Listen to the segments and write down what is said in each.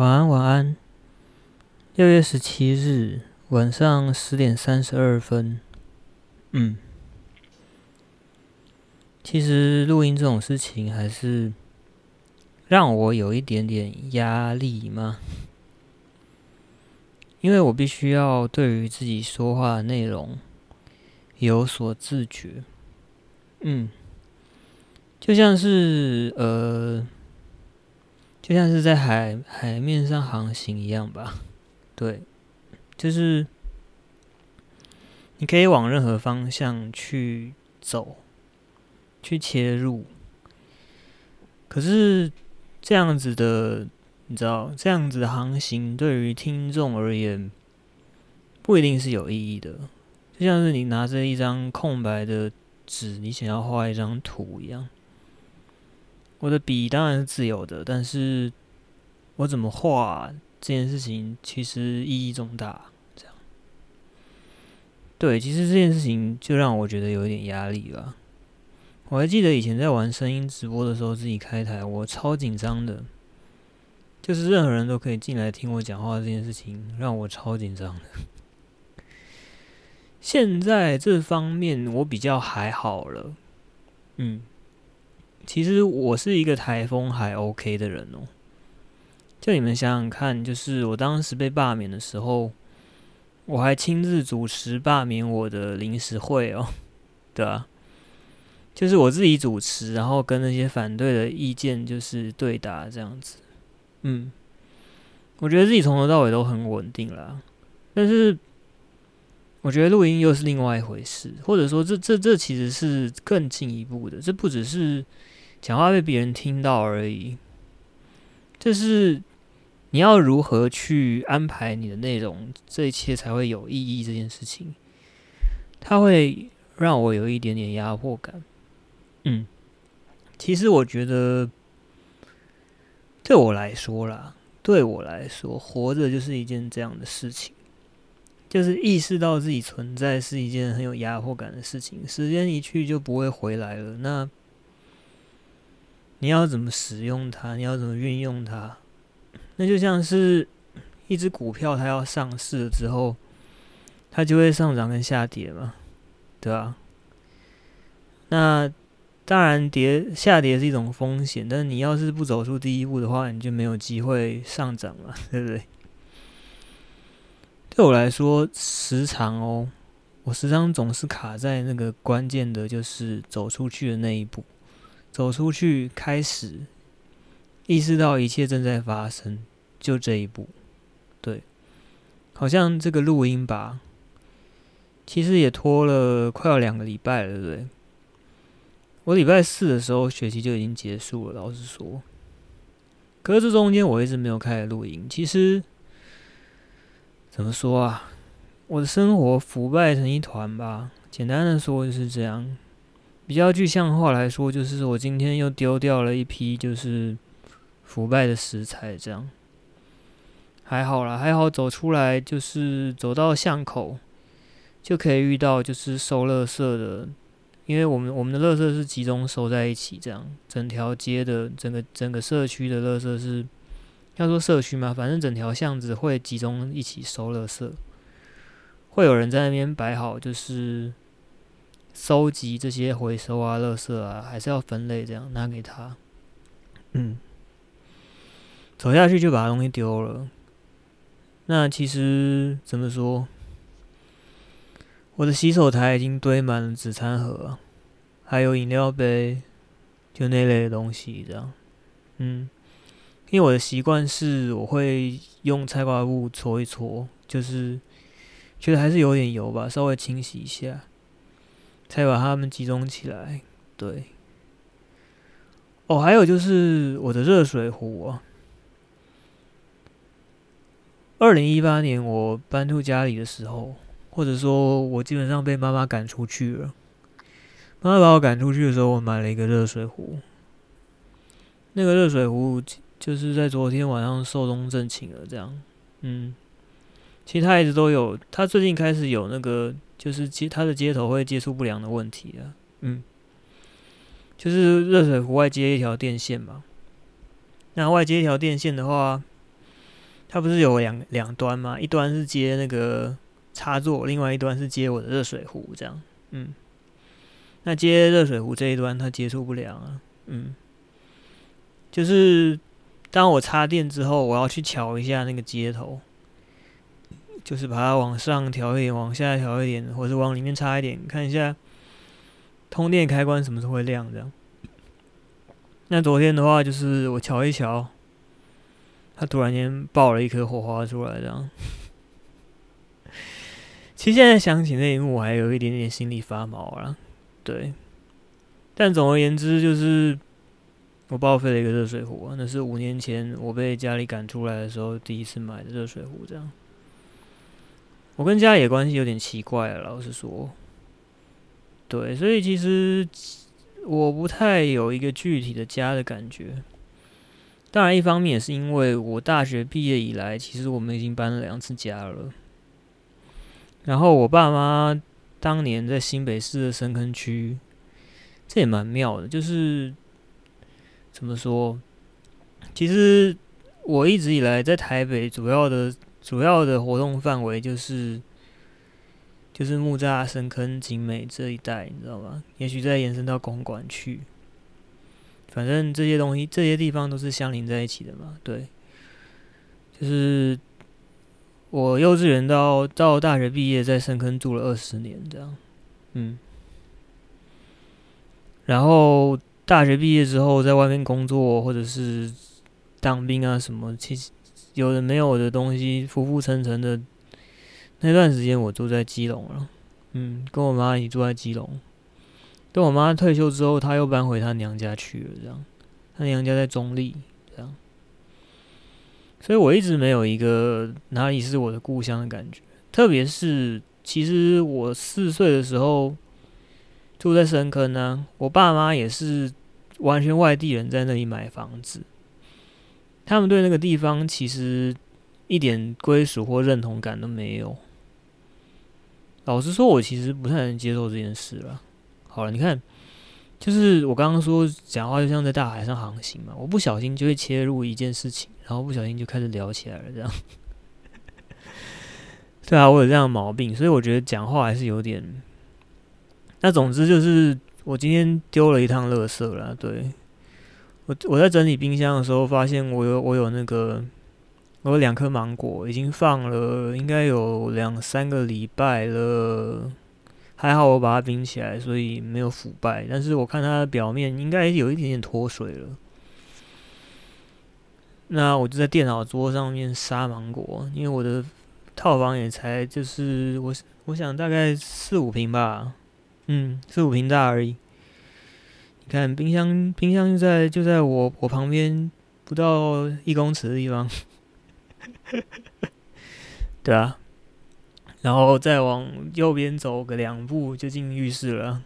晚安，晚安。六月十七日晚上十点三十二分。嗯，其实录音这种事情还是让我有一点点压力嘛，因为我必须要对于自己说话的内容有所自觉。嗯，就像是呃。就像是在海海面上航行一样吧，对，就是你可以往任何方向去走，去切入。可是这样子的，你知道，这样子的航行对于听众而言，不一定是有意义的。就像是你拿着一张空白的纸，你想要画一张图一样。我的笔当然是自由的，但是我怎么画这件事情其实意义重大。这样，对，其实这件事情就让我觉得有一点压力了。我还记得以前在玩声音直播的时候，自己开台，我超紧张的，就是任何人都可以进来听我讲话这件事情，让我超紧张的。现在这方面我比较还好了，嗯。其实我是一个台风还 OK 的人哦。就你们想想看，就是我当时被罢免的时候，我还亲自主持罢免我的临时会哦，对啊，就是我自己主持，然后跟那些反对的意见就是对答这样子。嗯，我觉得自己从头到尾都很稳定啦。但是我觉得录音又是另外一回事，或者说这这这其实是更进一步的，这不只是。讲话被别人听到而已，就是你要如何去安排你的内容，这一切才会有意义。这件事情，它会让我有一点点压迫感。嗯，其实我觉得，对我来说啦，对我来说，活着就是一件这样的事情，就是意识到自己存在是一件很有压迫感的事情。时间一去就不会回来了。那你要怎么使用它？你要怎么运用它？那就像是一只股票，它要上市了之后，它就会上涨跟下跌嘛，对吧？那当然跌下跌是一种风险，但是你要是不走出第一步的话，你就没有机会上涨了，对不对？对我来说，时常哦，我时常总是卡在那个关键的，就是走出去的那一步。走出去，开始意识到一切正在发生，就这一步，对，好像这个录音吧，其实也拖了快要两个礼拜了，对？我礼拜四的时候学期就已经结束了，老实说，可是这中间我一直没有开始录音。其实怎么说啊，我的生活腐败成一团吧，简单的说就是这样。比较具象化来说，就是我今天又丢掉了一批就是腐败的食材，这样还好啦，还好走出来，就是走到巷口就可以遇到就是收垃圾的，因为我们我们的垃圾是集中收在一起，这样整条街的整个整个社区的垃圾是要说社区嘛，反正整条巷子会集中一起收垃圾，会有人在那边摆好就是。收集这些回收啊、垃圾啊，还是要分类，这样拿给他。嗯，走下去就把东西丢了。那其实怎么说？我的洗手台已经堆满了纸餐盒，还有饮料杯，就那类的东西，这样。嗯，因为我的习惯是，我会用菜瓜布搓一搓，就是觉得还是有点油吧，稍微清洗一下。才把它们集中起来。对，哦，还有就是我的热水壶啊。二零一八年我搬出家里的时候，或者说我基本上被妈妈赶出去了。妈妈把我赶出去的时候，我买了一个热水壶。那个热水壶就是在昨天晚上寿终正寝了，这样。嗯，其实他一直都有，他最近开始有那个。就是接它的接头会接触不良的问题啊，嗯，就是热水壶外接一条电线嘛，那外接一条电线的话，它不是有两两端吗？一端是接那个插座，另外一端是接我的热水壶，这样。嗯，那接热水壶这一端它接触不良啊。嗯，就是当我插电之后，我要去瞧一下那个接头，就是把它往上调一点，往下调一点，或者往里面插一点，看一下通电开关什么时候会亮这样。那昨天的话，就是我瞧一瞧，它突然间爆了一颗火花出来，这样。其实现在想起那一幕，我还有一点点心里发毛啊。对，但总而言之，就是我报废了一个热水壶，那是五年前我被家里赶出来的时候第一次买的热水壶，这样。我跟家里的关系有点奇怪了，老实说。对，所以其实。我不太有一个具体的家的感觉，当然一方面也是因为我大学毕业以来，其实我们已经搬了两次家了。然后我爸妈当年在新北市的深坑区，这也蛮妙的，就是怎么说？其实我一直以来在台北主要的主要的活动范围就是。就是木栅、深坑、景美这一带，你知道吗？也许再延伸到公馆去，反正这些东西、这些地方都是相邻在一起的嘛。对，就是我幼稚园到到大学毕业，在深坑住了二十年，这样。嗯，然后大学毕业之后，在外面工作或者是当兵啊什么，其实有的没有的东西，浮浮沉沉的。那段时间我住在基隆了，嗯，跟我妈一起住在基隆。等我妈退休之后，她又搬回她娘家去了，这样。她娘家在中坜，这样。所以我一直没有一个哪里是我的故乡的感觉。特别是，其实我四岁的时候住在深坑呢，我爸妈也是完全外地人，在那里买房子。他们对那个地方其实一点归属或认同感都没有。老实说，我其实不太能接受这件事了。好了，你看，就是我刚刚说讲话就像在大海上航行嘛，我不小心就会切入一件事情，然后不小心就开始聊起来了，这样。对啊，我有这样的毛病，所以我觉得讲话还是有点……那总之就是，我今天丢了一趟垃圾了。对，我我在整理冰箱的时候，发现我有我有那个。我有两颗芒果，已经放了应该有两三个礼拜了，还好我把它冰起来，所以没有腐败。但是我看它的表面应该有一点点脱水了。那我就在电脑桌上面杀芒果，因为我的套房也才就是我我想大概四五平吧，嗯，四五平大而已。看冰箱，冰箱就在就在我我旁边不到一公尺的地方。对啊，然后再往右边走个两步就进浴室了，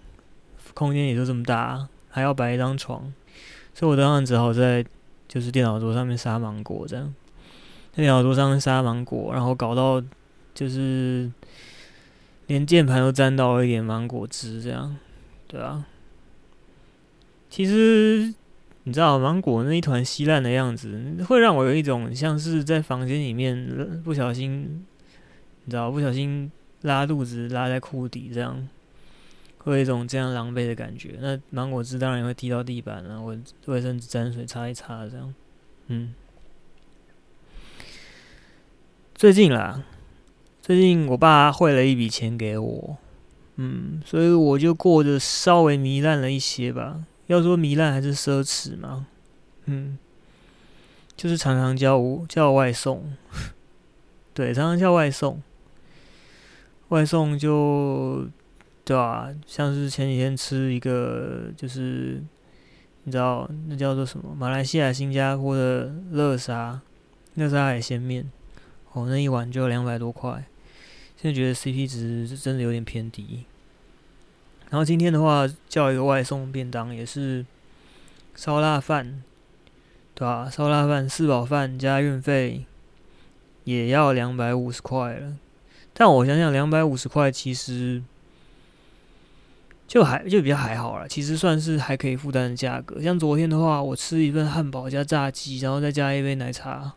空间也就这么大，还要摆一张床，所以我当然只好在就是电脑桌上面杀芒果这样，在电脑桌上面杀芒果，然后搞到就是连键盘都沾到了一点芒果汁这样，对啊，其实。你知道芒果那一团稀烂的样子，会让我有一种像是在房间里面不小心，你知道不小心拉肚子拉在裤底这样，会有一种这样狼狈的感觉。那芒果汁当然也会滴到地板了，我卫生纸沾水擦一擦这样。嗯，最近啦，最近我爸汇了一笔钱给我，嗯，所以我就过得稍微糜烂了一些吧。要说糜烂还是奢侈嘛？嗯，就是常常叫叫外送，对，常常叫外送，外送就对吧？像是前几天吃一个，就是你知道那叫做什么？马来西亚、新加坡的乐沙，乐沙海鲜面，哦，那一碗就两百多块，现在觉得 CP 值是真的有点偏低。然后今天的话叫一个外送便当，也是烧腊饭，对吧？烧腊饭四宝饭加运费也要两百五十块了。但我想想，两百五十块其实就还就比较还好啦，其实算是还可以负担的价格。像昨天的话，我吃一份汉堡加炸鸡，然后再加一杯奶茶，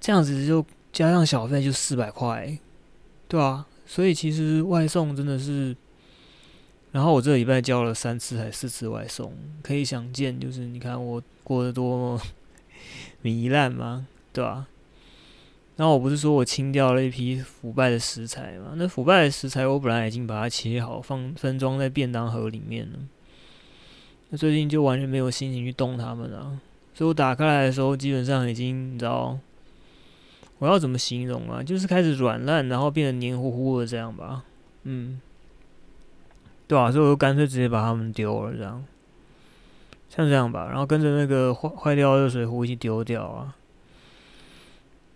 这样子就加上小费就四百块，对啊，所以其实外送真的是，然后我这礼拜交了三次还四次外送，可以想见，就是你看我过得多么 糜烂吗？对吧？然后我不是说我清掉了一批腐败的食材吗？那腐败的食材我本来已经把它切好，放分装在便当盒里面了。那最近就完全没有心情去动它们了，所以我打开来的时候，基本上已经你知道，我要怎么形容啊？就是开始软烂，然后变得黏糊糊的这样吧。嗯，对啊，所以我就干脆直接把它们丢了，这样，像这样吧。然后跟着那个坏坏掉的热水壶一起丢掉啊。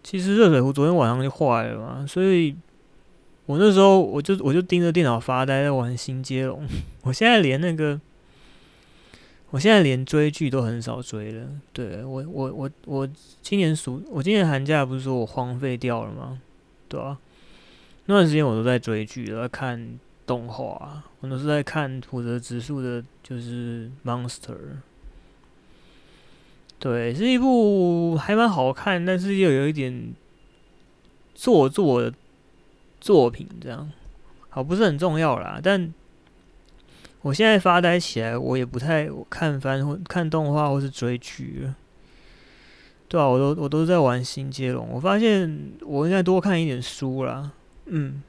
其实热水壶昨天晚上就坏了嘛，所以我那时候我就我就盯着电脑发呆，在玩新接龙。我现在连那个。我现在连追剧都很少追了。对，我，我，我，我今年暑，我今年寒假不是说我荒废掉了吗？对啊，那段时间我都在追剧，都在看动画，我都是在看浦泽直树的，就是《Monster》。对，是一部还蛮好看，但是又有一点做作的作品，这样好不是很重要啦，但。我现在发呆起来，我也不太看番或看动画或是追剧了。对啊，我都我都在玩新接龙。我发现我应该多看一点书啦，嗯，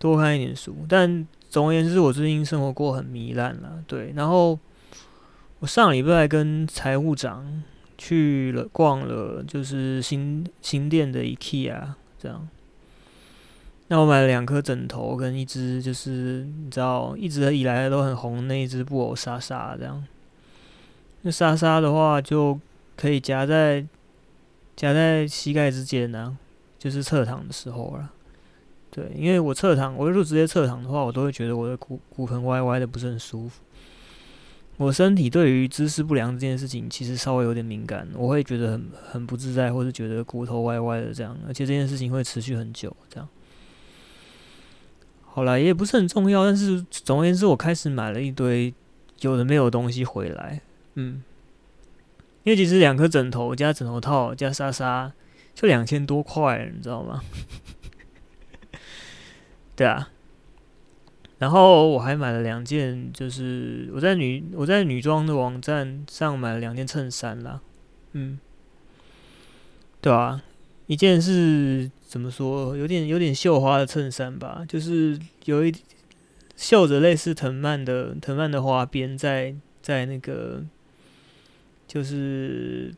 多看一点书。但总而言之，我最近生活过很糜烂啦。对，然后我上礼拜跟财务长去了逛了，就是新新店的 IKEA 这样。那我买了两颗枕头跟一只，就是你知道，一直以来都很红那一只布偶莎莎这样。那莎莎的话就可以夹在夹在膝盖之间呢、啊，就是侧躺的时候了。对，因为我侧躺，我如果直接侧躺的话，我都会觉得我的骨骨盆歪歪的，不是很舒服。我身体对于姿势不良这件事情其实稍微有点敏感，我会觉得很很不自在，或是觉得骨头歪歪的这样，而且这件事情会持续很久这样。好了，也不是很重要，但是总而言之，我开始买了一堆有的没有东西回来，嗯，因为其实两颗枕头加枕头套加莎莎就两千多块，你知道吗？对啊，然后我还买了两件，就是我在女我在女装的网站上买了两件衬衫啦，嗯，对啊。一件是怎么说，有点有点绣花的衬衫吧，就是有一绣着类似藤蔓的藤蔓的花边在在那个就是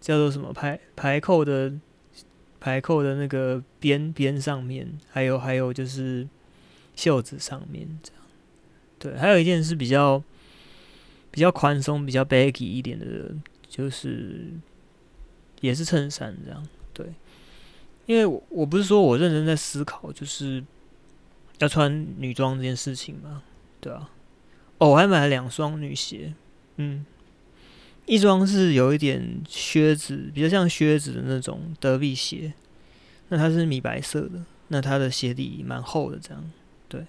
叫做什么排排扣的排扣的那个边边上面，还有还有就是袖子上面这样，对，还有一件是比较比较宽松、比较 baggy 一点的，就是也是衬衫这样。对，因为我我不是说我认真在思考，就是要穿女装这件事情嘛，对啊。哦，我还买了两双女鞋，嗯，一双是有一点靴子，比较像靴子的那种德比鞋，那它是米白色的，那它的鞋底蛮厚的，这样，对。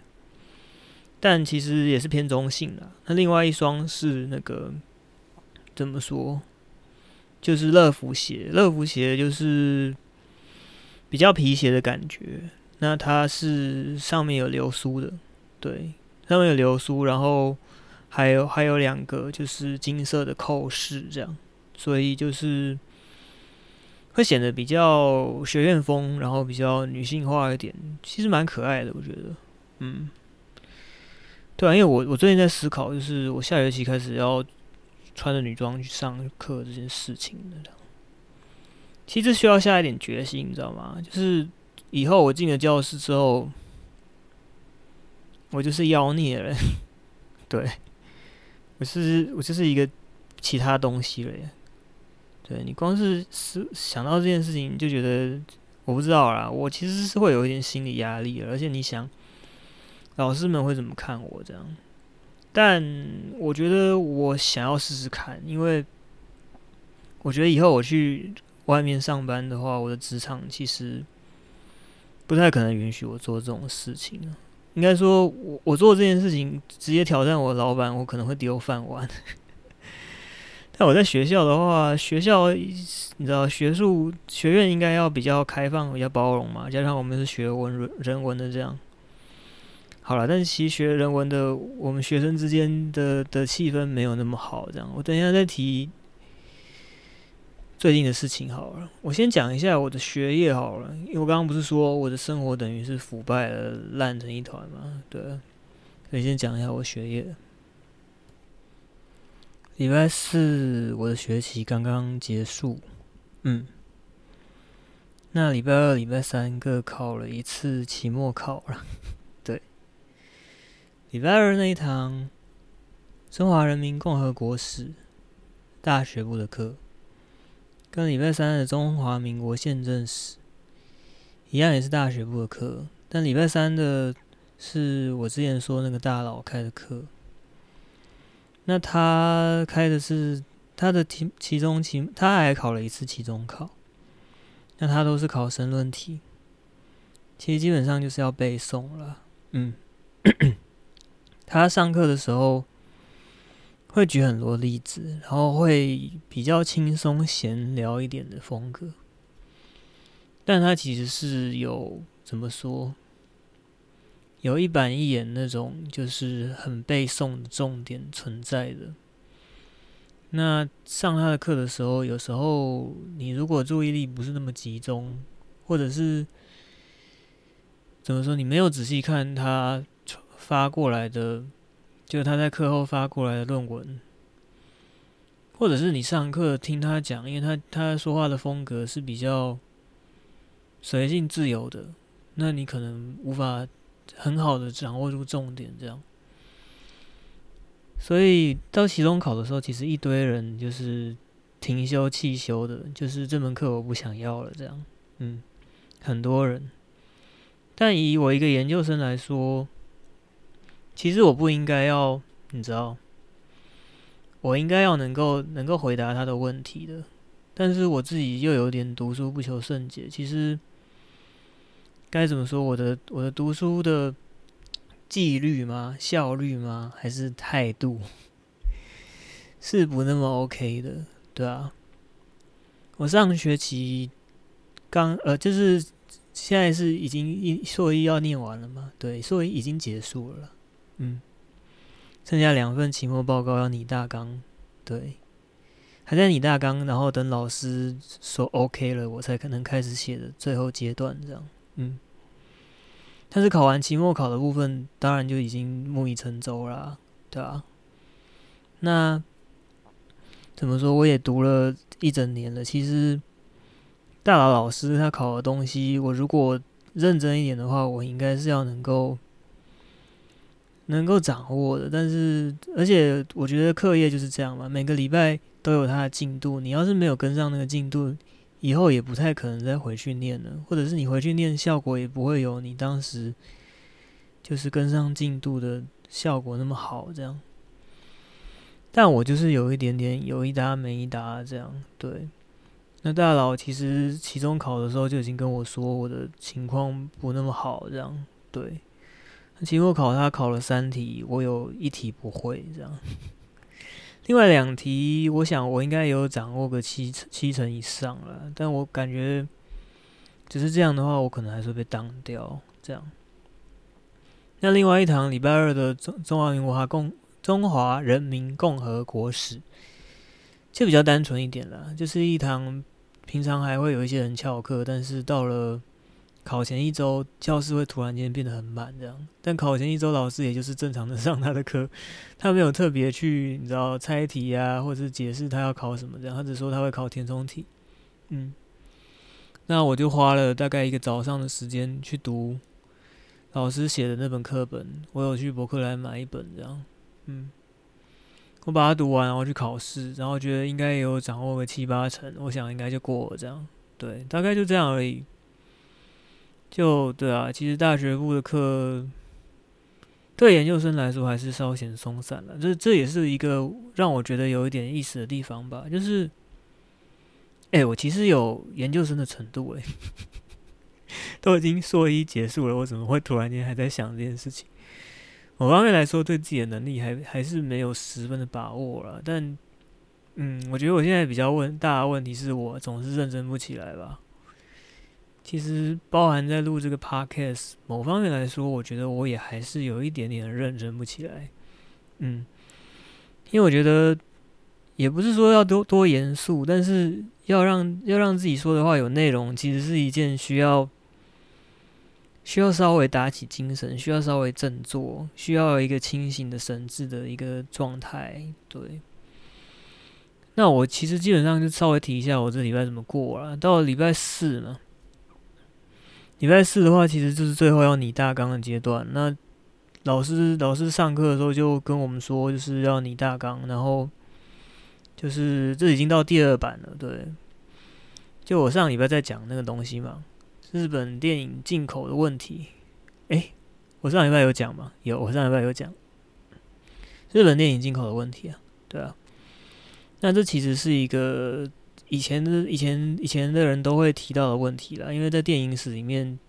但其实也是偏中性的。那另外一双是那个怎么说？就是乐福鞋，乐福鞋就是比较皮鞋的感觉。那它是上面有流苏的，对，上面有流苏，然后还有还有两个就是金色的扣饰，这样，所以就是会显得比较学院风，然后比较女性化一点，其实蛮可爱的，我觉得，嗯，对啊，因为我我最近在思考，就是我下学期开始要。穿着女装去上课这件事情的，其实需要下一点决心，你知道吗？就是以后我进了教室之后，我就是妖孽了，对，我是我就是一个其他东西了耶。对，你光是是想到这件事情，就觉得我不知道啦。我其实是会有一点心理压力，而且你想，老师们会怎么看我这样？但我觉得我想要试试看，因为我觉得以后我去外面上班的话，我的职场其实不太可能允许我做这种事情。应该说，我我做这件事情直接挑战我老板，我可能会丢饭碗。但我在学校的话，学校你知道，学术学院应该要比较开放、比较包容嘛。加上我们是学文人文的这样，好了。但是其实学人文的，我们学生之间的的气氛没有那么好。这样，我等一下再提最近的事情好了。我先讲一下我的学业好了，因为我刚刚不是说我的生活等于是腐败了、烂成一团嘛？对，所以先讲一下我学业。礼拜四我的学期刚刚结束，嗯，那礼拜二、礼拜三各考了一次期末考了，对。礼拜二那一堂中华人民共和国史大学部的课，跟礼拜三的中华民国宪政史一样，也是大学部的课，但礼拜三的是我之前说那个大佬开的课。那他开的是他的题，期中期他还考了一次期中考。那他都是考申论题，其实基本上就是要背诵了。嗯，他上课的时候会举很多例子，然后会比较轻松闲聊一点的风格，但他其实是有怎么说？有一板一眼那种，就是很背诵的重点存在的。那上他的课的时候，有时候你如果注意力不是那么集中，或者是怎么说，你没有仔细看他发过来的，就他在课后发过来的论文，或者是你上课听他讲，因为他他说话的风格是比较随性自由的，那你可能无法。很好的掌握住重点，这样，所以到期中考的时候，其实一堆人就是停修弃修的，就是这门课我不想要了，这样，嗯，很多人。但以我一个研究生来说，其实我不应该要，你知道，我应该要能够能够回答他的问题的，但是我自己又有点读书不求甚解，其实。该怎么说？我的我的读书的纪律吗？效率吗？还是态度是不那么 OK 的，对啊。我上学期刚呃，就是现在是已经一硕一要念完了嘛？对，硕一已经结束了，嗯，剩下两份期末报告要拟大纲，对，还在拟大纲，然后等老师说 OK 了，我才可能开始写的最后阶段这样。嗯，但是考完期末考的部分，当然就已经木已成舟啦，对吧？那怎么说？我也读了一整年了。其实大佬老师他考的东西，我如果认真一点的话，我应该是要能够能够掌握的。但是，而且我觉得课业就是这样嘛，每个礼拜都有它的进度，你要是没有跟上那个进度，以后也不太可能再回去念了，或者是你回去念，效果也不会有你当时就是跟上进度的效果那么好。这样，但我就是有一点点有一搭没一搭这样。对，那大佬其实期中考的时候就已经跟我说我的情况不那么好，这样。对，期末考他考了三题，我有一题不会，这样。另外两题，我想我应该有掌握个七七成以上了，但我感觉只是这样的话，我可能还是会被当掉。这样，那另外一堂礼拜二的中中华民国共中华人民共和国史，就比较单纯一点了，就是一堂平常还会有一些人翘课，但是到了。考前一周，教室会突然间变得很满，这样。但考前一周，老师也就是正常的上他的课，他没有特别去，你知道猜题啊，或者是解释他要考什么这样。他只说他会考填充题。嗯，那我就花了大概一个早上的时间去读老师写的那本课本。我有去博客来买一本这样。嗯，我把它读完，然后去考试，然后觉得应该也有掌握个七八成，我想应该就过了这样。对，大概就这样而已。就对啊，其实大学部的课对研究生来说还是稍显松散了。这这也是一个让我觉得有一点意思的地方吧。就是，哎、我其实有研究生的程度哎，都已经硕一结束了，我怎么会突然间还在想这件事情？我方面来说，对自己的能力还还是没有十分的把握了。但嗯，我觉得我现在比较问大的问题是我总是认真不起来吧。其实包含在录这个 podcast，某方面来说，我觉得我也还是有一点点认真不起来。嗯，因为我觉得也不是说要多多严肃，但是要让要让自己说的话有内容，其实是一件需要需要稍微打起精神，需要稍微振作，需要一个清醒的神智的一个状态。对。那我其实基本上就稍微提一下我这礼拜怎么过了。到了礼拜四嘛。礼拜四的话，其实就是最后要拟大纲的阶段。那老师老师上课的时候就跟我们说，就是要拟大纲，然后就是这已经到第二版了。对，就我上礼拜在讲那个东西嘛，日本电影进口的问题。诶，我上礼拜有讲吗？有，我上礼拜有讲日本电影进口的问题啊。对啊，那这其实是一个。以前的以前以前的人都会提到的问题啦，因为在电影史里面，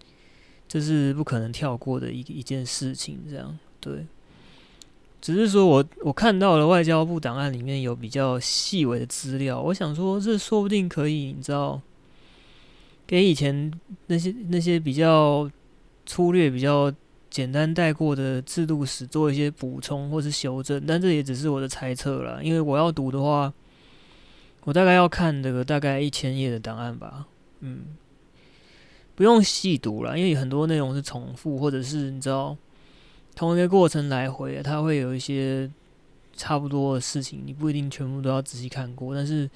这是不可能跳过的一一件事情。这样对，只是说我我看到了外交部档案里面有比较细微的资料，我想说这说不定可以，你知道，给以前那些那些比较粗略、比较简单带过的制度史做一些补充或是修正，但这也只是我的猜测啦，因为我要读的话。我大概要看这个大概一千页的档案吧，嗯，不用细读了，因为很多内容是重复，或者是你知道同一个过程来回，它会有一些差不多的事情，你不一定全部都要仔细看过，但是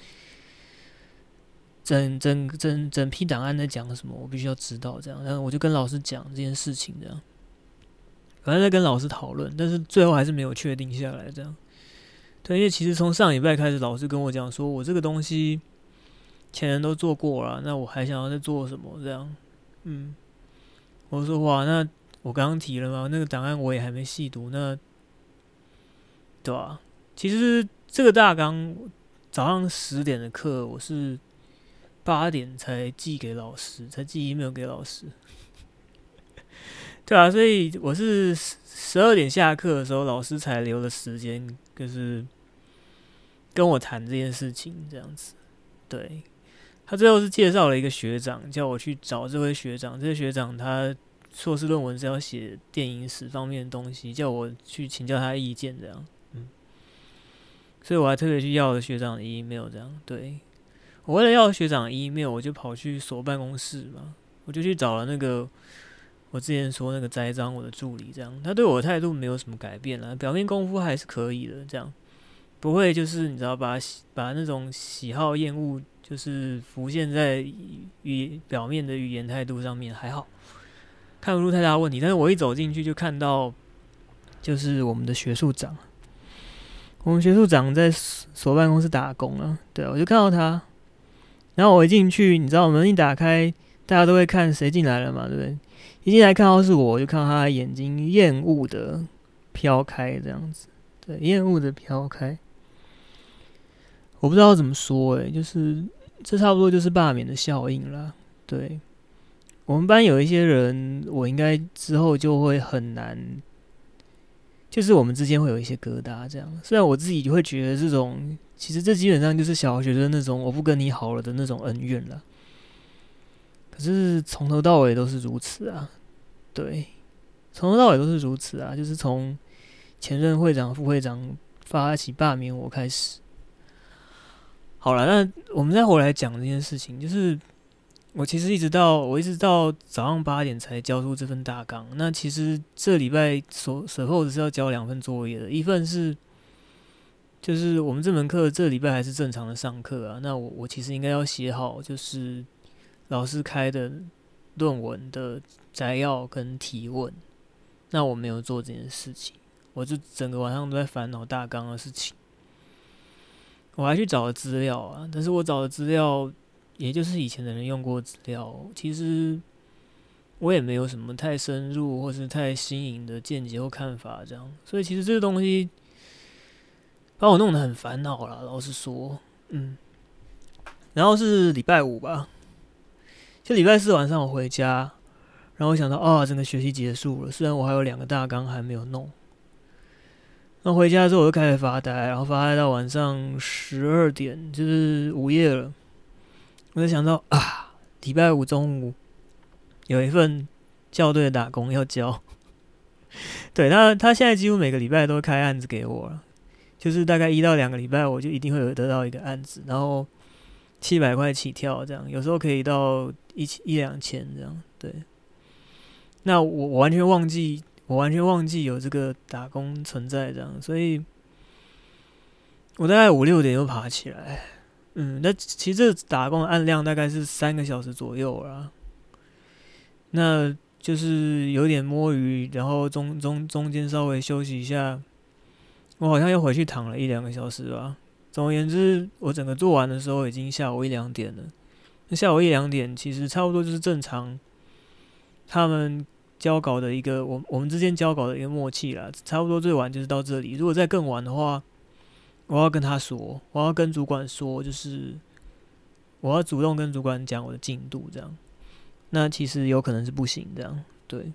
整整整整批档案在讲什么，我必须要知道这样，然后我就跟老师讲这件事情这样，反正在跟老师讨论，但是最后还是没有确定下来这样。对，因为其实从上礼拜开始，老师跟我讲说，我这个东西前人都做过了，那我还想要再做什么？这样，嗯，我说哇，那我刚刚提了嘛，那个档案我也还没细读，那对吧、啊？其实这个大纲早上十点的课，我是八点才寄给老师，才寄 email 给老师，对啊，所以我是十二点下课的时候，老师才留了时间。就是跟我谈这件事情，这样子。对，他最后是介绍了一个学长，叫我去找这位学长。这个学长他硕士论文是要写电影史方面的东西，叫我去请教他的意见，这样。嗯，所以我还特别去要了学长的 email，这样。对，我为了要学长 email，我就跑去所办公室嘛，我就去找了那个。我之前说那个栽赃我的助理，这样他对我的态度没有什么改变啦，表面功夫还是可以的，这样不会就是你知道把把那种喜好厌恶就是浮现在语表面的语言态度上面，还好看不出太大问题。但是我一走进去就看到就是我们的学术长，我们学术长在所办公室打工啊，对，我就看到他，然后我一进去，你知道门一打开，大家都会看谁进来了嘛，对不对？一进来看到是我，就看到他的眼睛厌恶的飘开，这样子，对，厌恶的飘开。我不知道怎么说，诶，就是这差不多就是罢免的效应啦。对，我们班有一些人，我应该之后就会很难，就是我们之间会有一些疙瘩。这样，虽然我自己会觉得这种，其实这基本上就是小学生那种我不跟你好了的那种恩怨了。可是从头到尾都是如此啊，对，从头到尾都是如此啊，就是从前任会长、副会长发起罢免我开始。好了，那我们再回来讲这件事情，就是我其实一直到我一直到早上八点才交出这份大纲。那其实这礼拜所 suppose 是要交两份作业的，一份是就是我们这门课这礼拜还是正常的上课啊，那我我其实应该要写好就是。老师开的论文的摘要跟提问，那我没有做这件事情，我就整个晚上都在烦恼大纲的事情。我还去找了资料啊，但是我找的资料也就是以前的人用过资料，其实我也没有什么太深入或是太新颖的见解或看法，这样，所以其实这个东西把我弄得很烦恼了。老实说，嗯，然后是礼拜五吧。就礼拜四晚上我回家，然后我想到啊，整个学期结束了，虽然我还有两个大纲还没有弄，那回家之后我就开始发呆，然后发呆到晚上十二点，就是午夜了。我就想到啊，礼拜五中午有一份校对的打工要交。对他，他现在几乎每个礼拜都开案子给我了，就是大概一到两个礼拜，我就一定会有得到一个案子，然后七百块起跳这样，有时候可以到一千一两千这样。对，那我我完全忘记。我完全忘记有这个打工存在，这样，所以我大概五六点就爬起来，嗯，那其实这打工的案量大概是三个小时左右啦，那就是有点摸鱼，然后中中中间稍微休息一下，我好像又回去躺了一两个小时吧。总而言之，我整个做完的时候已经下午一两点了。那下午一两点其实差不多就是正常，他们。交稿的一个，我我们之间交稿的一个默契啦，差不多最晚就是到这里。如果再更晚的话，我要跟他说，我要跟主管说，就是我要主动跟主管讲我的进度，这样。那其实有可能是不行，这样对。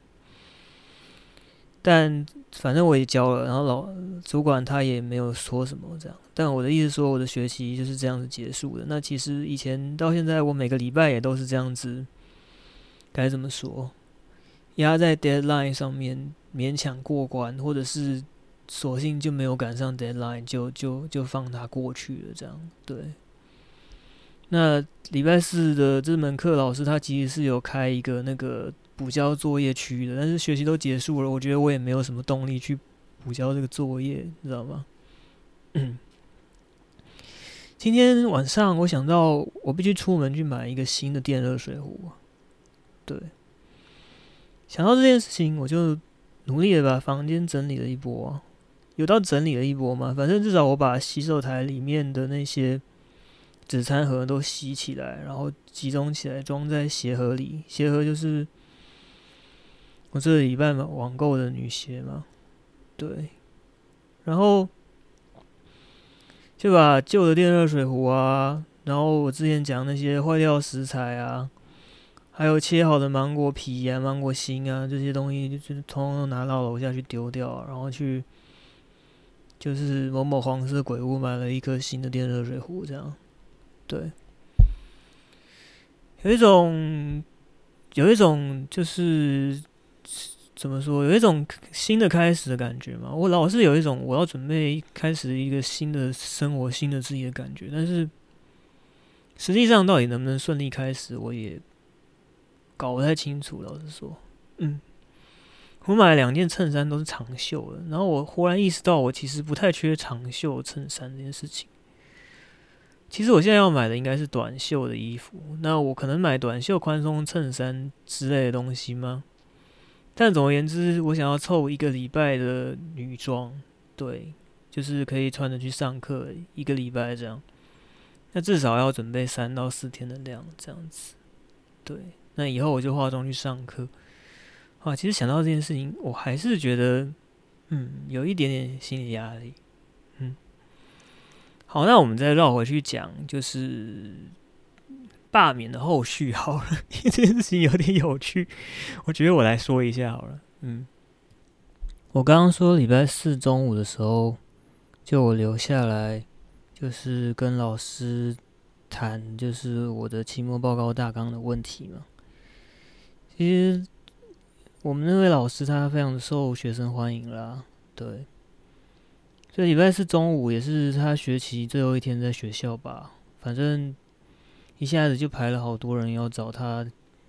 但反正我也交了，然后老主管他也没有说什么这样。但我的意思说，我的学习就是这样子结束的。那其实以前到现在，我每个礼拜也都是这样子，该怎么说？压在 deadline 上面勉强过关，或者是索性就没有赶上 deadline，就就就放它过去了，这样对。那礼拜四的这门课，老师他其实是有开一个那个补交作业区的，但是学习都结束了，我觉得我也没有什么动力去补交这个作业，你知道吗？今天晚上我想到我必须出门去买一个新的电热水壶，对。想到这件事情，我就努力的把房间整理了一波。有到整理了一波吗？反正至少我把洗手台里面的那些纸餐盒都洗起来，然后集中起来装在鞋盒里。鞋盒就是我这礼拜网购的女鞋嘛，对。然后就把旧的电热水壶啊，然后我之前讲那些坏掉食材啊。还有切好的芒果皮啊、芒果心啊这些东西，就是通通拿到楼下去丢掉，然后去就是某某黄色鬼屋买了一颗新的电热水壶，这样，对，有一种有一种就是怎么说，有一种新的开始的感觉嘛。我老是有一种我要准备开始一个新的生活、新的自己的感觉，但是实际上到底能不能顺利开始，我也。搞不太清楚，老实说，嗯，我买了两件衬衫，都是长袖的。然后我忽然意识到，我其实不太缺长袖衬衫这件事情。其实我现在要买的应该是短袖的衣服。那我可能买短袖宽松衬衫之类的东西吗？但总而言之，我想要凑一个礼拜的女装，对，就是可以穿着去上课一个礼拜这样。那至少要准备三到四天的量，这样子，对。那以后我就化妆去上课，啊，其实想到这件事情，我还是觉得，嗯，有一点点心理压力，嗯。好，那我们再绕回去讲，就是罢免的后续好了，因为这件事情有点有趣，我觉得我来说一下好了，嗯。我刚刚说礼拜四中午的时候，就我留下来，就是跟老师谈，就是我的期末报告大纲的问题嘛。其实我们那位老师他非常受学生欢迎啦，对。这礼拜四中午也是他学期最后一天在学校吧，反正一下子就排了好多人要找他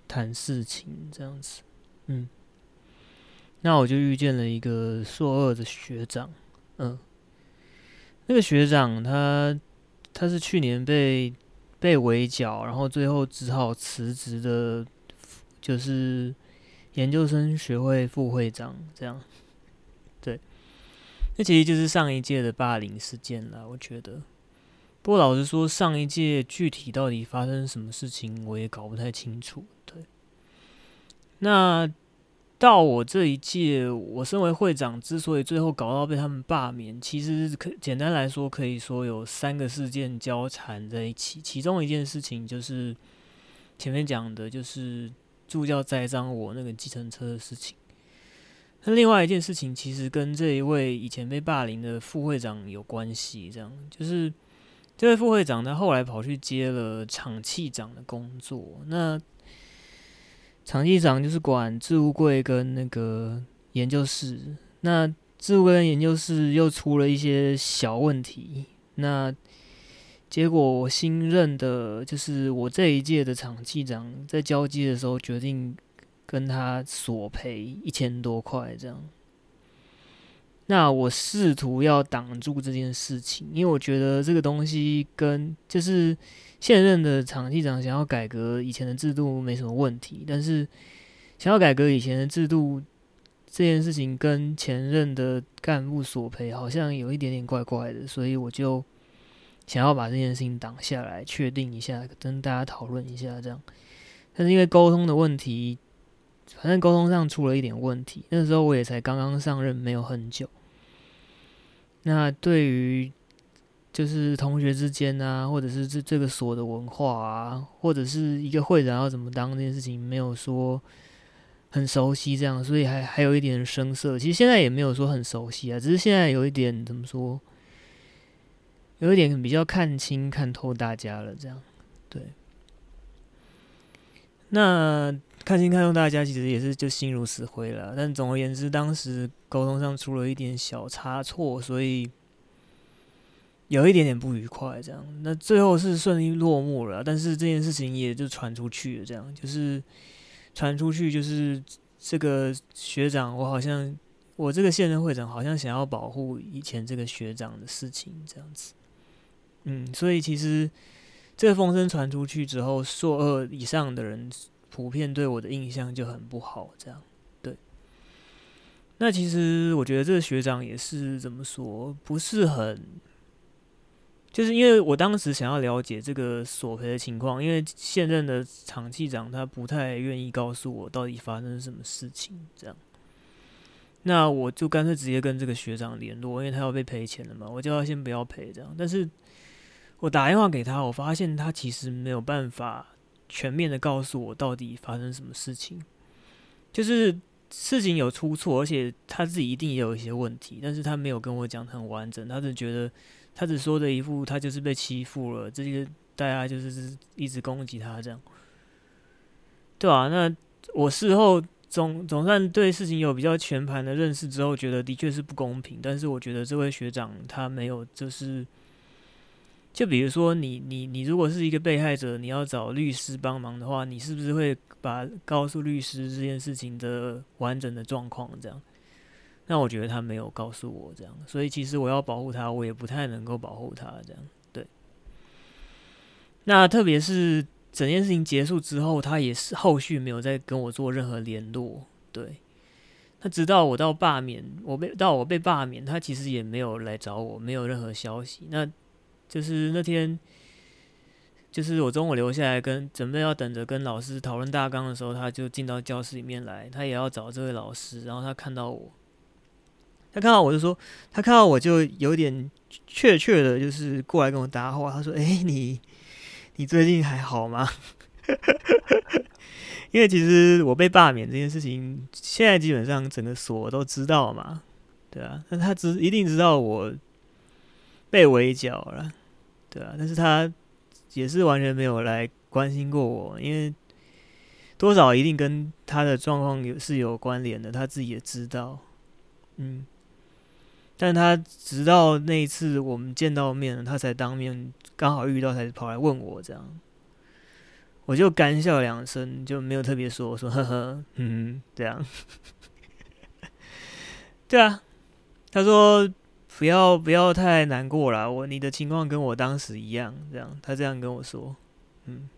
谈事情，这样子。嗯，那我就遇见了一个硕二的学长，嗯，那个学长他他是去年被被围剿，然后最后只好辞职的。就是研究生学会副会长这样，对，那其实就是上一届的霸凌事件啦。我觉得，不过老实说，上一届具体到底发生什么事情，我也搞不太清楚。对，那到我这一届，我身为会长，之所以最后搞到被他们罢免，其实可简单来说，可以说有三个事件交缠在一起。其中一件事情就是前面讲的，就是。助教栽赃我那个计程车的事情，那另外一件事情，其实跟这一位以前被霸凌的副会长有关系。这样，就是这位副会长他后来跑去接了场气长的工作。那场气长就是管置物柜跟那个研究室。那置物柜跟研究室又出了一些小问题。那结果我新任的，就是我这一届的场器长，在交接的时候决定。跟他索赔一千多块这样，那我试图要挡住这件事情，因为我觉得这个东西跟就是现任的场器长想要改革以前的制度没什么问题，但是想要改革以前的制度这件事情跟前任的干部索赔好像有一点点怪怪的，所以我就想要把这件事情挡下来，确定一下，跟大家讨论一下这样，但是因为沟通的问题。反正沟通上出了一点问题，那时候我也才刚刚上任，没有很久。那对于就是同学之间啊，或者是这这个所的文化啊，或者是一个会长要怎么当这件事情，没有说很熟悉这样，所以还还有一点生涩。其实现在也没有说很熟悉啊，只是现在有一点怎么说，有一点比较看清看透大家了这样，对。那。看清看透大家，其实也是就心如死灰了。但总而言之，当时沟通上出了一点小差错，所以有一点点不愉快。这样，那最后是顺利落幕了。但是这件事情也就传出去了，这样就是传出去，就是这个学长，我好像我这个现任会长好像想要保护以前这个学长的事情，这样子。嗯，所以其实这个风声传出去之后，硕二以上的人。普遍对我的印象就很不好，这样，对。那其实我觉得这个学长也是怎么说，不是很，就是因为我当时想要了解这个索赔的情况，因为现任的场器长他不太愿意告诉我到底发生什么事情，这样。那我就干脆直接跟这个学长联络，因为他要被赔钱了嘛，我叫他先不要赔这样。但是我打电话给他，我发现他其实没有办法。全面的告诉我到底发生什么事情，就是事情有出错，而且他自己一定也有一些问题，但是他没有跟我讲很完整，他只觉得他只说的一副他就是被欺负了，这些大家就是一直攻击他这样，对啊，那我事后总总算对事情有比较全盘的认识之后，觉得的确是不公平，但是我觉得这位学长他没有就是。就比如说你，你你如果是一个被害者，你要找律师帮忙的话，你是不是会把告诉律师这件事情的完整的状况？这样，那我觉得他没有告诉我这样，所以其实我要保护他，我也不太能够保护他这样。对。那特别是整件事情结束之后，他也是后续没有再跟我做任何联络。对。他直到我到罢免，我被到我被罢免，他其实也没有来找我，没有任何消息。那。就是那天，就是我中午留下来跟准备要等着跟老师讨论大纲的时候，他就进到教室里面来，他也要找这位老师。然后他看到我，他看到我就说，他看到我就有点怯怯的，就是过来跟我搭话。他说：“哎，你你最近还好吗？” 因为其实我被罢免这件事情，现在基本上整个所都知道嘛，对啊，那他知一定知道我被围剿了。对啊，但是他也是完全没有来关心过我，因为多少一定跟他的状况有是有关联的，他自己也知道，嗯，但他直到那一次我们见到面，他才当面刚好遇到，才跑来问我这样，我就干笑两声，就没有特别说，我说呵呵，嗯，这样，对啊，他说。不要不要太难过了，我你的情况跟我当时一样，这样他这样跟我说，嗯，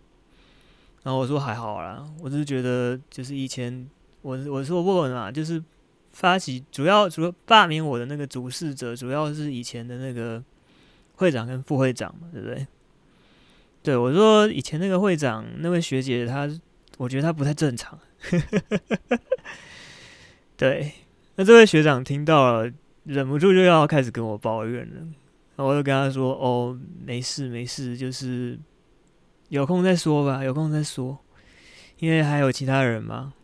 然后我说还好啦，我只是觉得就是以前我我说过嘛，就是发起主要主要罢免我的那个主事者，主要是以前的那个会长跟副会长嘛，对不对？对，我说以前那个会长那位学姐，她我觉得她不太正常，对，那这位学长听到了。忍不住就要开始跟我抱怨了，然后我就跟他说：“哦，没事没事，就是有空再说吧，有空再说，因为还有其他人嘛。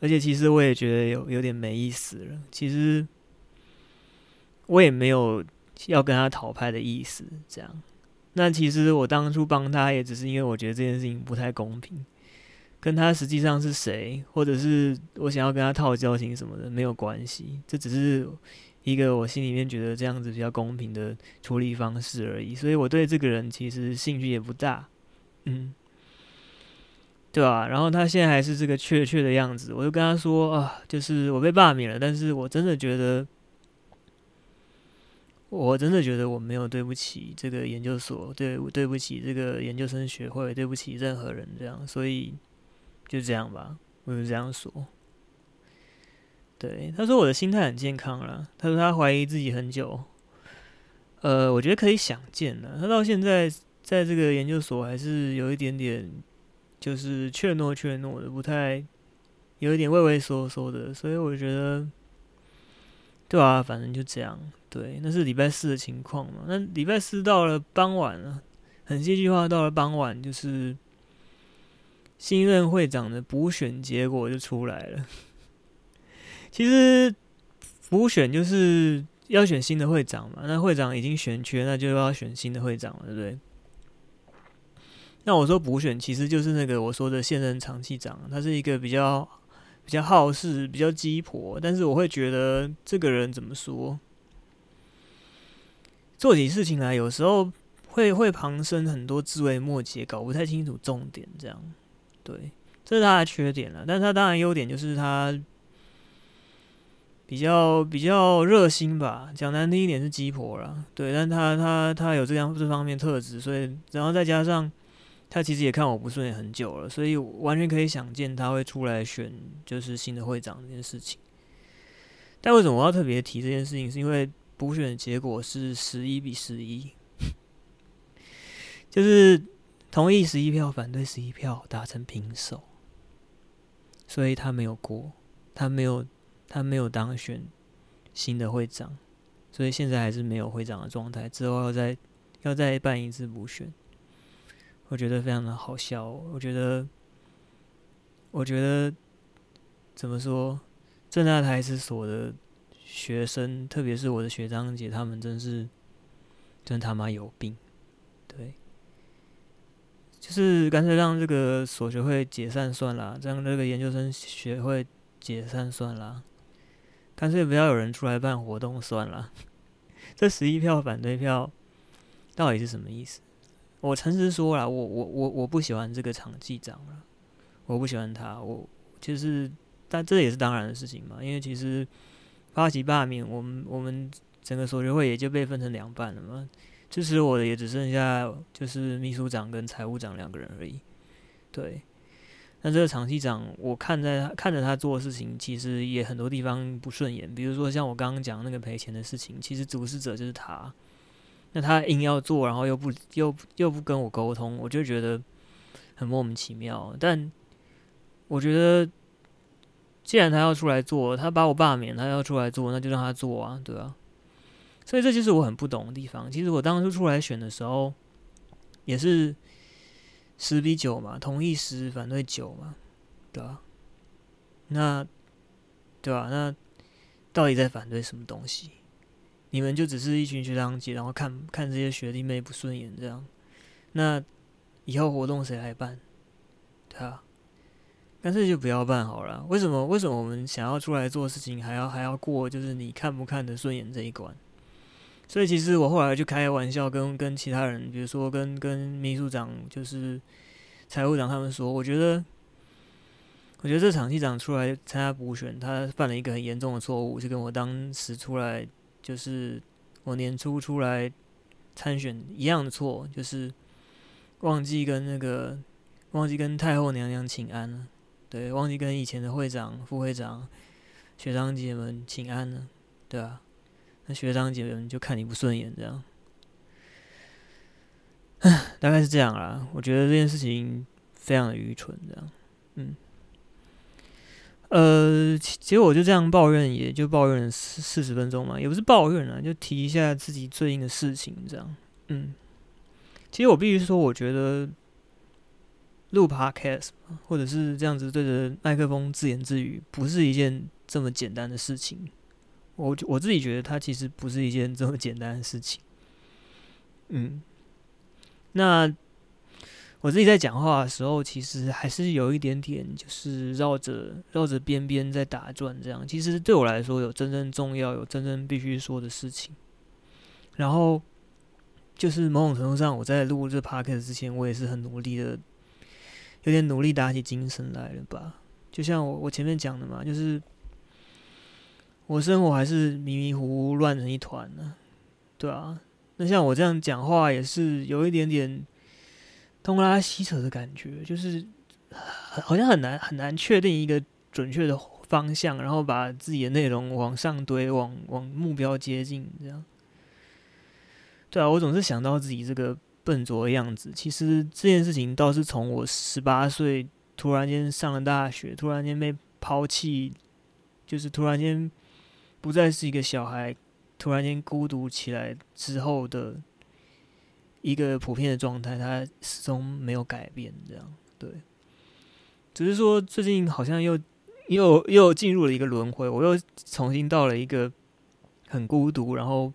而且其实我也觉得有有点没意思了。其实我也没有要跟他讨拍的意思，这样。那其实我当初帮他，也只是因为我觉得这件事情不太公平，跟他实际上是谁，或者是我想要跟他套交情什么的没有关系。这只是一个我心里面觉得这样子比较公平的处理方式而已。所以我对这个人其实兴趣也不大，嗯。对啊，然后他现在还是这个怯怯的样子，我就跟他说啊，就是我被罢免了，但是我真的觉得，我真的觉得我没有对不起这个研究所，对，对不起这个研究生学会，对不起任何人，这样，所以就这样吧，我就这样说。对，他说我的心态很健康了，他说他怀疑自己很久，呃，我觉得可以想见了，他到现在在这个研究所还是有一点点。就是怯懦怯懦的，不太有一点畏畏缩缩的，所以我觉得，对啊，反正就这样。对，那是礼拜四的情况嘛。那礼拜四到了傍晚了，很戏剧化，到了傍晚，就是新任会长的补选结果就出来了。其实补选就是要选新的会长嘛，那会长已经选缺，那就要选新的会长了，对不对？那我说补选其实就是那个我说的现任长期长，他是一个比较比较好事、比较鸡婆，但是我会觉得这个人怎么说，做起事情来有时候会会旁生很多枝微末节，搞不太清楚重点，这样，对，这是他的缺点了。但是他当然优点就是他比较比较热心吧，讲难听一点是鸡婆了，对，但他他他有这样这方面特质，所以然后再加上。他其实也看我不顺眼很久了，所以完全可以想见他会出来选就是新的会长这件事情。但为什么我要特别提这件事情？是因为补选的结果是十一比十一，就是同意十一票，反对十一票，达成平手，所以他没有过，他没有他没有当选新的会长，所以现在还是没有会长的状态，之后要再要再办一次补选。我觉得非常的好笑。我觉得，我觉得怎么说，正大台史所的学生，特别是我的学长姐，他们真是真他妈有病。对，就是干脆让这个所学会解散算了，让这个研究生学会解散算了，干脆不要有人出来办活动算了。这十一票反对票到底是什么意思？我诚实说了，我我我我不喜欢这个场记长了，我不喜欢他，我就是，但这也是当然的事情嘛，因为其实发起罢免，我们我们整个所学会也就被分成两半了嘛，支持我的也只剩下就是秘书长跟财务长两个人而已，对，那这个场记长，我看在他看着他做的事情，其实也很多地方不顺眼，比如说像我刚刚讲那个赔钱的事情，其实主事者就是他。那他硬要做，然后又不又又不跟我沟通，我就觉得很莫名其妙。但我觉得，既然他要出来做，他把我罢免，他要出来做，那就让他做啊，对啊。所以这就是我很不懂的地方。其实我当初出来选的时候，也是十比九嘛，同意十，反对九嘛，对吧？那对吧？那到底在反对什么东西？你们就只是一群学长姐，然后看看这些学弟妹不顺眼这样，那以后活动谁来办？对啊，干脆就不要办好了。为什么？为什么我们想要出来做事情，还要还要过就是你看不看得顺眼这一关？所以其实我后来就开玩笑跟跟其他人，比如说跟跟秘书长，就是财务长他们说，我觉得，我觉得这场机长出来参加补选，他犯了一个很严重的错误，就跟我当时出来。就是我年初出来参选一样的错，就是忘记跟那个忘记跟太后娘娘请安了，对，忘记跟以前的会长、副会长、学长姐们请安了，对啊，那学长姐们就看你不顺眼，这样，唉，大概是这样啦。我觉得这件事情非常的愚蠢，这样，嗯。呃，结果我就这样抱怨，也就抱怨了四四十分钟嘛，也不是抱怨了，就提一下自己最近的事情，这样。嗯，其实我必须说，我觉得录 podcast 或者是这样子对着麦克风自言自语，不是一件这么简单的事情。我我自己觉得它其实不是一件这么简单的事情。嗯，那我自己在讲话的时候，其实还是有一点点，就是绕着绕着边边在打转。这样，其实对我来说，有真正重要、有真正必须说的事情。然后，就是某种程度上，我在录这 podcast 之前，我也是很努力的。有点努力打起精神来了吧？就像我我前面讲的嘛，就是我生活还是迷迷糊糊乱成一团呢，对啊。那像我这样讲话也是有一点点东拉西扯的感觉，就是好像很难很难确定一个准确的方向，然后把自己的内容往上堆，往往目标接近这样。对啊，我总是想到自己这个。笨拙的样子，其实这件事情倒是从我十八岁突然间上了大学，突然间被抛弃，就是突然间不再是一个小孩，突然间孤独起来之后的一个普遍的状态，它始终没有改变。这样对，只是说最近好像又又又进入了一个轮回，我又重新到了一个很孤独，然后。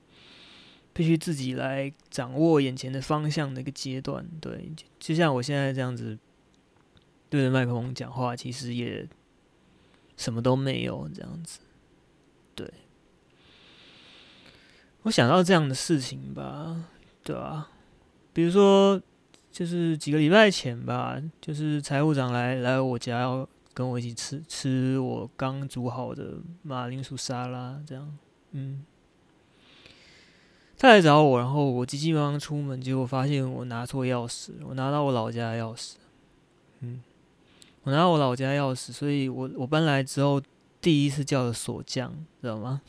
必须自己来掌握眼前的方向的一个阶段，对，就像我现在这样子对着麦克风讲话，其实也什么都没有这样子。对，我想到这样的事情吧，对吧？比如说，就是几个礼拜前吧，就是财务长来来我家，要跟我一起吃吃我刚煮好的马铃薯沙拉，这样，嗯。他来找我，然后我急急忙忙出门，结果发现我拿错钥匙，我拿到我老家的钥匙，嗯，我拿到我老家钥匙，所以我我搬来之后第一次叫了锁匠，知道吗？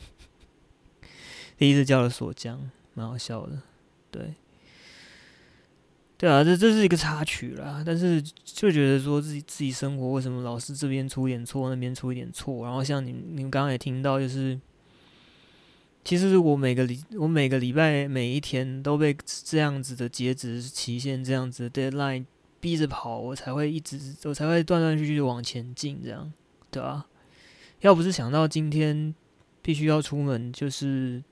第一次叫了锁匠，蛮好笑的，对，对啊，这这是一个插曲啦，但是就觉得说自己自己生活为什么老是这边出点错，那边出一点错，然后像你你们刚刚也听到就是。其实我每个礼，我每个礼拜每一天都被这样子的截止期限，这样子的 deadline 逼着跑，我才会一直，我才会断断续续的往前进，这样，对吧？要不是想到今天必须要出门，就是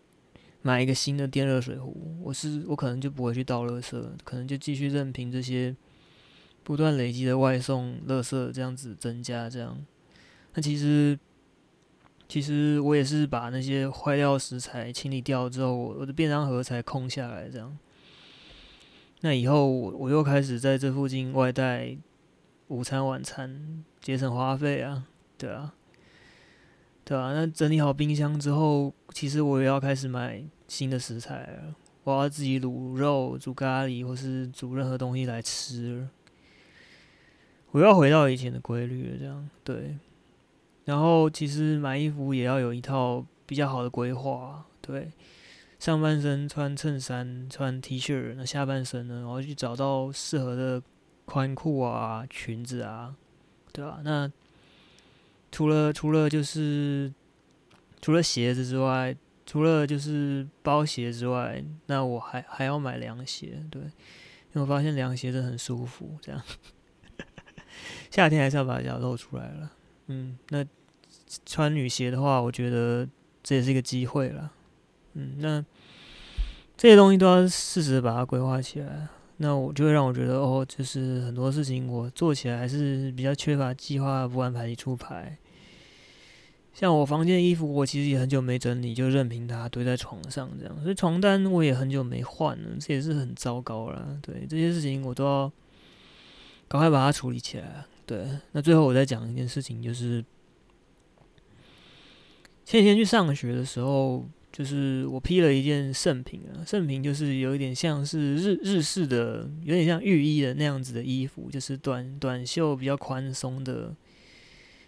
买一个新的电热水壶，我是我可能就不会去倒垃圾，可能就继续任凭这些不断累积的外送垃圾这样子增加，这样。那其实。其实我也是把那些坏掉食材清理掉之后，我的便当盒才空下来。这样，那以后我我又开始在这附近外带午餐、晚餐，节省花费啊，对啊，对啊。那整理好冰箱之后，其实我也要开始买新的食材了。我要自己卤肉、煮咖喱，或是煮任何东西来吃。我要回到以前的规律了，这样对。然后其实买衣服也要有一套比较好的规划，对，上半身穿衬衫、穿 T 恤，那下半身呢，然后去找到适合的宽裤啊、裙子啊，对吧？那除了除了就是除了鞋子之外，除了就是包鞋之外，那我还还要买凉鞋，对，因为我发现凉鞋真的很舒服，这样 夏天还是要把脚露出来了，嗯，那。穿女鞋的话，我觉得这也是一个机会了。嗯，那这些东西都要适时把它规划起来。那我就会让我觉得，哦，就是很多事情我做起来还是比较缺乏计划，不安排一出牌。像我房间的衣服，我其实也很久没整理，就任凭它堆在床上这样。所以床单我也很久没换了，这也是很糟糕了。对，这些事情我都要赶快把它处理起来。对，那最后我再讲一件事情，就是。前几天去上学的时候，就是我披了一件圣品啊，圣品就是有一点像是日日式的，有点像浴衣的那样子的衣服，就是短短袖比较宽松的，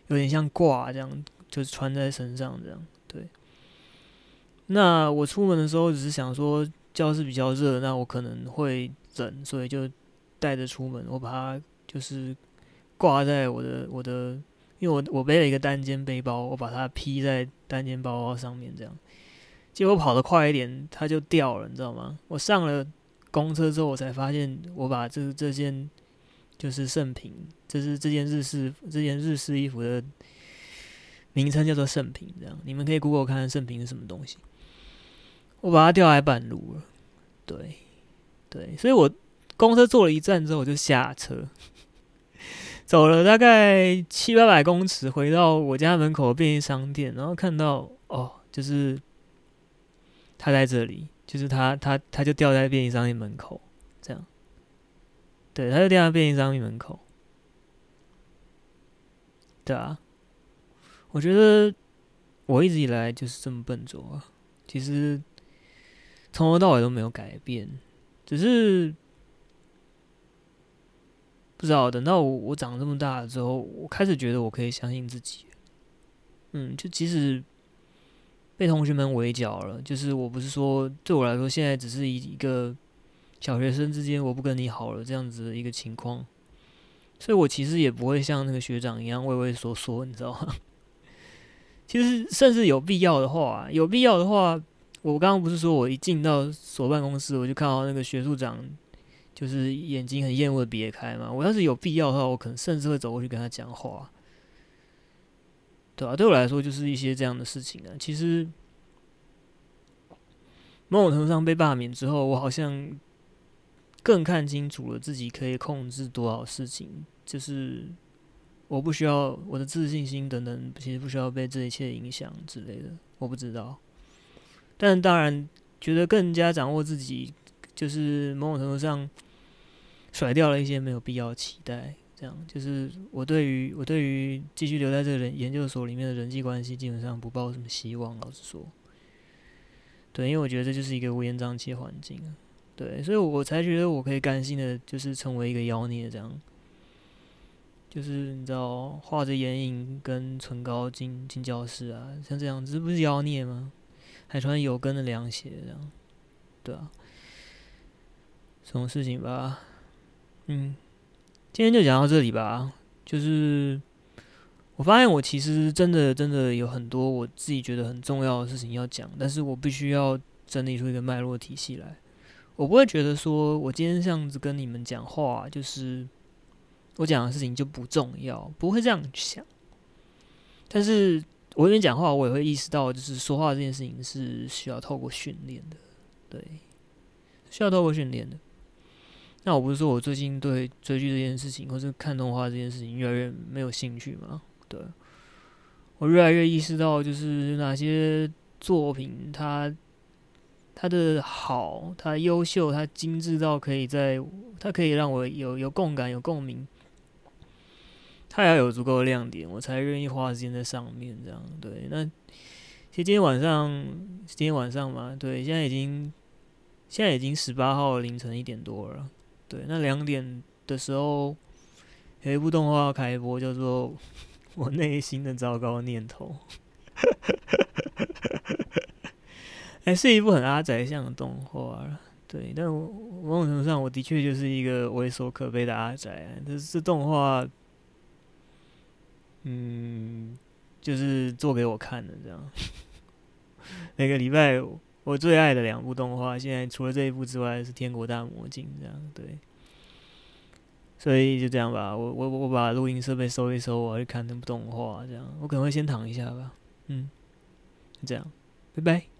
有点像褂这样，就是穿在身上这样。对。那我出门的时候只是想说教室比较热，那我可能会冷，所以就带着出门。我把它就是挂在我的我的。因为我我背了一个单肩背包，我把它披在单肩包包上面，这样，结果跑得快一点，它就掉了，你知道吗？我上了公车之后，我才发现我把这这件就是圣品，这是这件日式这件日式衣服的名称叫做圣品，这样你们可以 Google 看看圣品是什么东西。我把它调来板路了，对对，所以我公车坐了一站之后我就下车，走了大概七八百公尺，回到我家门口便利商店，然后看到哦，就是他在这里，就是他他他就掉在便利商店门口，这样。对，他就掉在便利商店门口。对啊，我觉得我一直以来就是这么笨拙啊。其实从头到尾都没有改变，只是不知道等到我我长这么大了之后，我开始觉得我可以相信自己。嗯，就即使被同学们围剿了，就是我不是说对我来说现在只是一一个。小学生之间，我不跟你好了，这样子的一个情况，所以我其实也不会像那个学长一样畏畏缩缩，你知道吗？其实，甚至有必要的话，有必要的话，我刚刚不是说我一进到所办公室，我就看到那个学术长，就是眼睛很厌恶的别开嘛。我要是有必要的话，我可能甚至会走过去跟他讲话，对啊？对我来说，就是一些这样的事情啊。其实，某种程度上被罢免之后，我好像。更看清楚了自己可以控制多少事情，就是我不需要我的自信心等等，其实不需要被这一切影响之类的。我不知道，但当然觉得更加掌握自己，就是某种程度上甩掉了一些没有必要期待。这样就是我对于我对于继续留在这个人研究所里面的人际关系，基本上不抱什么希望。老实说，对，因为我觉得这就是一个乌烟瘴气的环境。对，所以我才觉得我可以甘心的，就是成为一个妖孽这样。就是你知道，画着眼影跟唇膏进进教室啊，像这样，这不是妖孽吗？还穿有跟的凉鞋这样，对啊，什么事情吧？嗯，今天就讲到这里吧。就是我发现我其实真的真的有很多我自己觉得很重要的事情要讲，但是我必须要整理出一个脉络体系来。我不会觉得说，我今天这样子跟你们讲话，就是我讲的事情就不重要，不会这样想。但是我一边讲话，我也会意识到，就是说话这件事情是需要透过训练的，对，需要透过训练的。那我不是说我最近对追剧这件事情，或是看动画这件事情越来越没有兴趣吗？对，我越来越意识到，就是哪些作品它。它的好，它优秀，它精致到可以在，它可以让我有有共感、有共鸣。它要有足够的亮点，我才愿意花时间在上面。这样对。那其实今天晚上，今天晚上嘛，对，现在已经现在已经十八号凌晨一点多了。对，那两点的时候有一部动画要开播，叫做《我内心的糟糕念头》。还是一部很阿宅向的动画，对，但我某种程度上，我的确就是一个为所可悲的阿宅。但是这动画，嗯，就是做给我看的，这样。每个礼拜我最爱的两部动画，现在除了这一部之外，是《天国大魔镜》这样，对。所以就这样吧，我我我把录音设备收一收，我要去看那部动画，这样。我可能会先躺一下吧，嗯，就这样，拜拜。